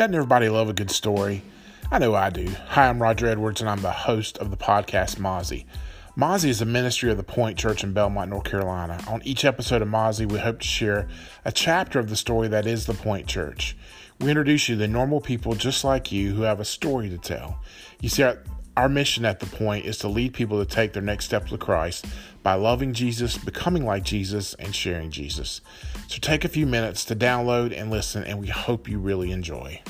Doesn't everybody love a good story? I know I do. Hi, I'm Roger Edwards, and I'm the host of the podcast Mazi. Mazi is a ministry of the Point Church in Belmont, North Carolina. On each episode of Mazi, we hope to share a chapter of the story that is the Point Church. We introduce you to normal people just like you who have a story to tell. You see, our, our mission at the Point is to lead people to take their next step to Christ by loving Jesus, becoming like Jesus, and sharing Jesus. So take a few minutes to download and listen, and we hope you really enjoy.